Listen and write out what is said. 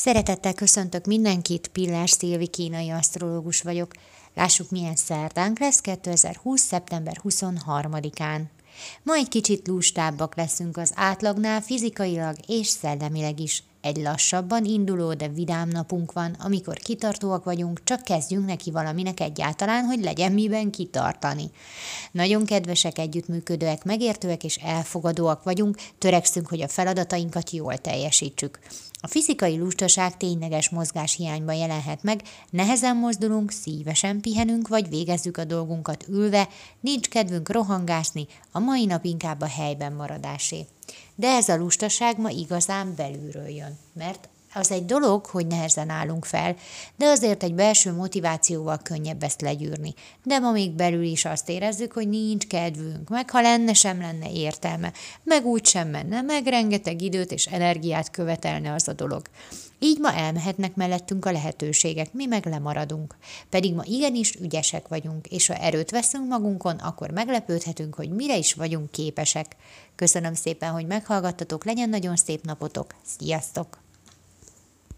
Szeretettel köszöntök mindenkit, Pillás Szilvi kínai asztrológus vagyok. Lássuk, milyen szerdánk lesz 2020. szeptember 23-án. Ma egy kicsit lustábbak leszünk az átlagnál fizikailag és szellemileg is. Egy lassabban induló, de vidám napunk van, amikor kitartóak vagyunk, csak kezdjünk neki valaminek egyáltalán, hogy legyen miben kitartani. Nagyon kedvesek, együttműködőek, megértőek és elfogadóak vagyunk, törekszünk, hogy a feladatainkat jól teljesítsük. A fizikai lustaság tényleges mozgás hiányban jelenhet meg, nehezen mozdulunk, szívesen pihenünk, vagy végezzük a dolgunkat ülve, nincs kedvünk rohangászni, a mai nap inkább a helyben maradásé. De ez a lustaság ma igazán belülről jön, mert az egy dolog, hogy nehezen állunk fel, de azért egy belső motivációval könnyebb ezt legyűrni. De ma még belül is azt érezzük, hogy nincs kedvünk, meg ha lenne, sem lenne értelme, meg úgy sem menne, meg rengeteg időt és energiát követelne az a dolog. Így ma elmehetnek mellettünk a lehetőségek, mi meg lemaradunk. Pedig ma igenis ügyesek vagyunk, és ha erőt veszünk magunkon, akkor meglepődhetünk, hogy mire is vagyunk képesek. Köszönöm szépen, hogy meghallgattatok, legyen nagyon szép napotok. Sziasztok!